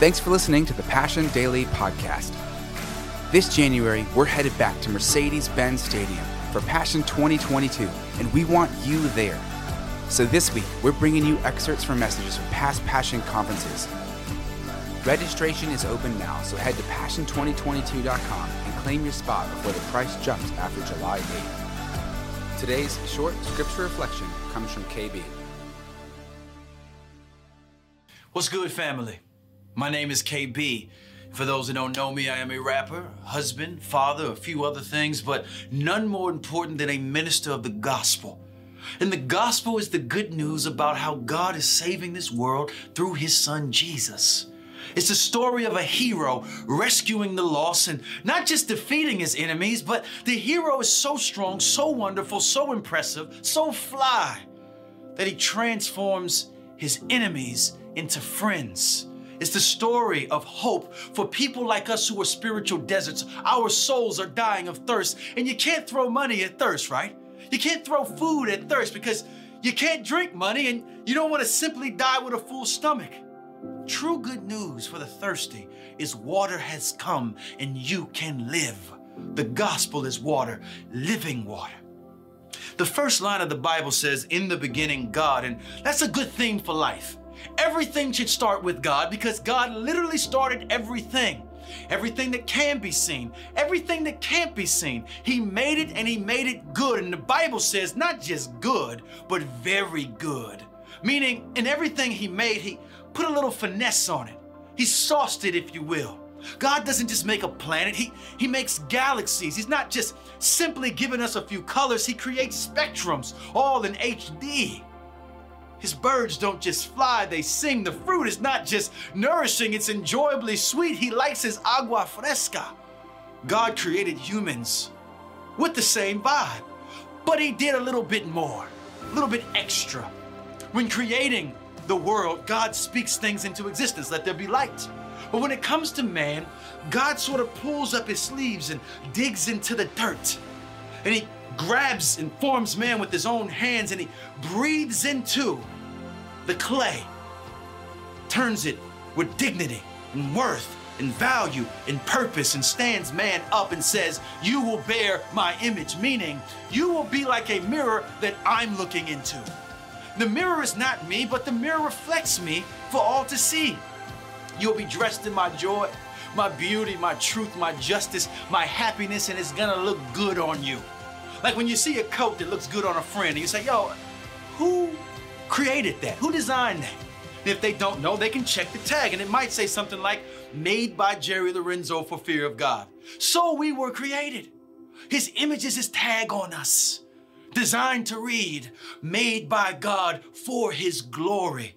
Thanks for listening to the Passion Daily Podcast. This January, we're headed back to Mercedes Benz Stadium for Passion 2022, and we want you there. So this week, we're bringing you excerpts from messages from past Passion conferences. Registration is open now, so head to passion2022.com and claim your spot before the price jumps after July 8th. Today's short scripture reflection comes from KB. What's good, family? My name is KB. For those that don't know me, I am a rapper, husband, father, a few other things, but none more important than a minister of the gospel. And the gospel is the good news about how God is saving this world through his son Jesus. It's the story of a hero rescuing the lost and not just defeating his enemies, but the hero is so strong, so wonderful, so impressive, so fly that he transforms his enemies into friends. It's the story of hope for people like us who are spiritual deserts. Our souls are dying of thirst, and you can't throw money at thirst, right? You can't throw food at thirst because you can't drink money and you don't want to simply die with a full stomach. True good news for the thirsty is water has come and you can live. The gospel is water, living water. The first line of the Bible says, In the beginning, God, and that's a good theme for life. Everything should start with God because God literally started everything. Everything that can be seen, everything that can't be seen. He made it and He made it good. And the Bible says not just good, but very good. Meaning, in everything He made, He put a little finesse on it. He sauced it, if you will. God doesn't just make a planet, he, he makes galaxies. He's not just simply giving us a few colors, He creates spectrums, all in HD. His birds don't just fly, they sing. The fruit is not just nourishing, it's enjoyably sweet. He likes his agua fresca. God created humans with the same vibe, but he did a little bit more, a little bit extra. When creating the world, God speaks things into existence. Let there be light. But when it comes to man, God sort of pulls up his sleeves and digs into the dirt. And he grabs and forms man with his own hands and he breathes into the clay, turns it with dignity and worth and value and purpose and stands man up and says, You will bear my image, meaning you will be like a mirror that I'm looking into. The mirror is not me, but the mirror reflects me for all to see. You'll be dressed in my joy, my beauty, my truth, my justice, my happiness, and it's gonna look good on you. Like when you see a coat that looks good on a friend, and you say, Yo, who created that? Who designed that? And if they don't know, they can check the tag, and it might say something like, Made by Jerry Lorenzo for fear of God. So we were created. His image is his tag on us, designed to read, Made by God for his glory.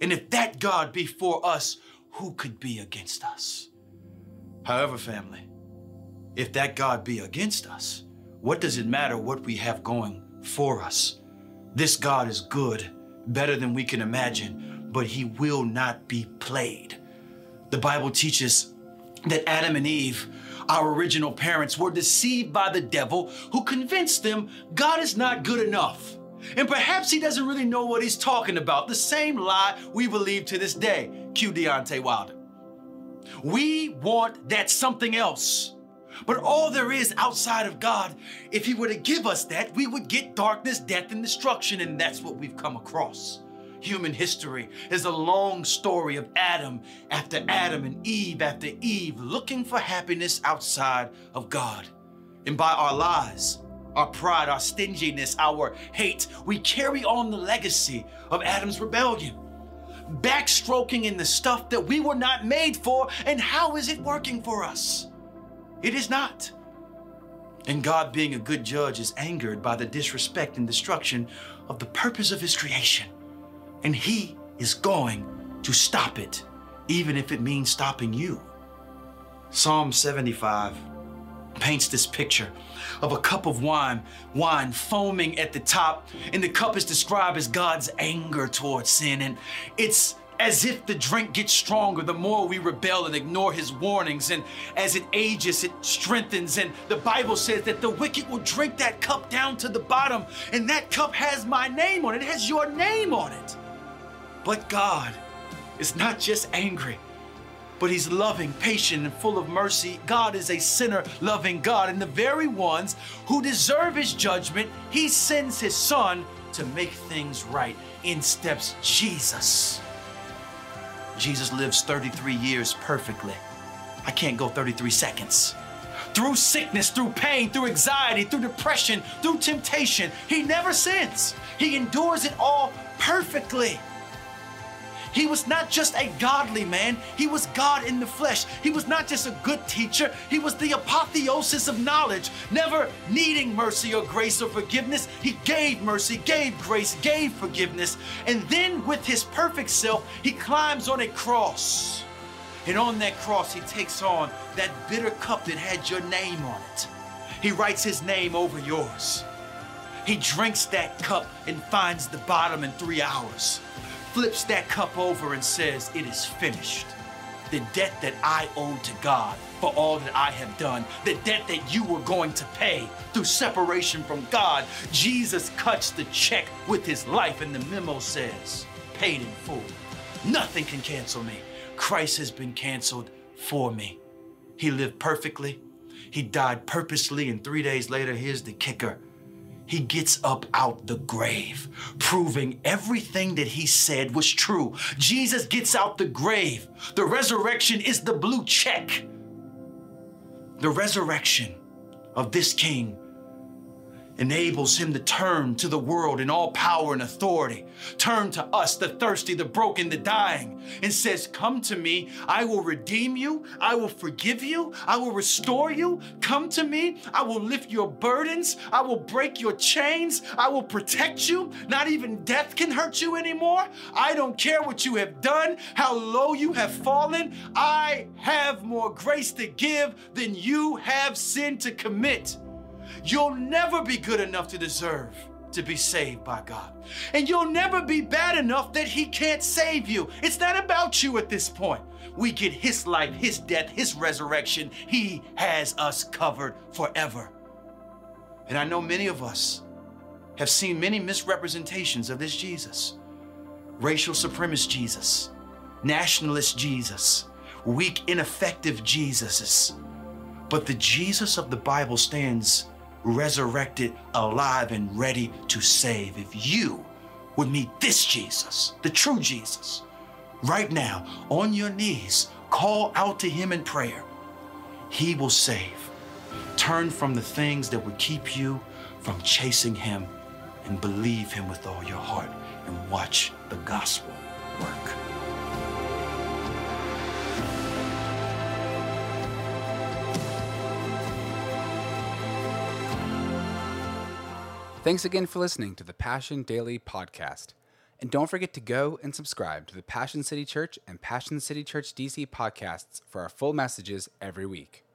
And if that God be for us, who could be against us? However, family, if that God be against us, what does it matter what we have going for us? This God is good, better than we can imagine, but he will not be played. The Bible teaches that Adam and Eve, our original parents, were deceived by the devil who convinced them God is not good enough. And perhaps he doesn't really know what he's talking about. The same lie we believe to this day. Cue Deontay Wilder. We want that something else. But all there is outside of God, if He were to give us that, we would get darkness, death, and destruction, and that's what we've come across. Human history is a long story of Adam after Adam and Eve after Eve looking for happiness outside of God. And by our lies, our pride, our stinginess, our hate, we carry on the legacy of Adam's rebellion. Backstroking in the stuff that we were not made for, and how is it working for us? It is not. And God, being a good judge, is angered by the disrespect and destruction of the purpose of His creation. And He is going to stop it, even if it means stopping you. Psalm 75 paints this picture of a cup of wine, wine foaming at the top, and the cup is described as God's anger towards sin. And it's as if the drink gets stronger the more we rebel and ignore his warnings. And as it ages, it strengthens. And the Bible says that the wicked will drink that cup down to the bottom. And that cup has my name on it, it has your name on it. But God is not just angry, but he's loving, patient, and full of mercy. God is a sinner loving God, and the very ones who deserve his judgment, he sends his son to make things right. In steps Jesus. Jesus lives 33 years perfectly. I can't go 33 seconds. Through sickness, through pain, through anxiety, through depression, through temptation, he never sins. He endures it all perfectly. He was not just a godly man, he was God in the flesh. He was not just a good teacher, he was the apotheosis of knowledge, never needing mercy or grace or forgiveness. He gave mercy, gave grace, gave forgiveness. And then, with his perfect self, he climbs on a cross. And on that cross, he takes on that bitter cup that had your name on it. He writes his name over yours. He drinks that cup and finds the bottom in three hours flips that cup over and says, It is finished. The debt that I owe to God for all that I have done, the debt that you were going to pay through separation from God, Jesus cuts the check with his life, and the memo says, Paid in full. Nothing can cancel me. Christ has been canceled for me. He lived perfectly. He died purposely, and three days later, here's the kicker he gets up out the grave, proving everything that he said was true. Jesus gets out the grave. The resurrection is the blue check. The resurrection of this king enables him to turn to the world in all power and authority, turn to us, the thirsty, the broken, the dying, and says, Come to me, I will redeem you, I will forgive you, I will restore you. Come to me, I will lift your burdens, I will break your chains, I will protect you. Not even death can hurt you anymore. I don't care what you have done, how low you have fallen. I have more grace to give than you have sin to commit. You'll never be good enough to deserve to be saved by God. And you'll never be bad enough that He can't save you. It's not about you at this point. We get His life, His death, His resurrection. He has us covered forever. And I know many of us have seen many misrepresentations of this Jesus racial supremacist Jesus, nationalist Jesus, weak, ineffective Jesuses. But the Jesus of the Bible stands resurrected, alive, and ready to save. If you would meet this Jesus, the true Jesus, right now on your knees, call out to him in prayer, he will save. Turn from the things that would keep you from chasing him and believe him with all your heart and watch the gospel work. Thanks again for listening to the Passion Daily Podcast. And don't forget to go and subscribe to the Passion City Church and Passion City Church DC podcasts for our full messages every week.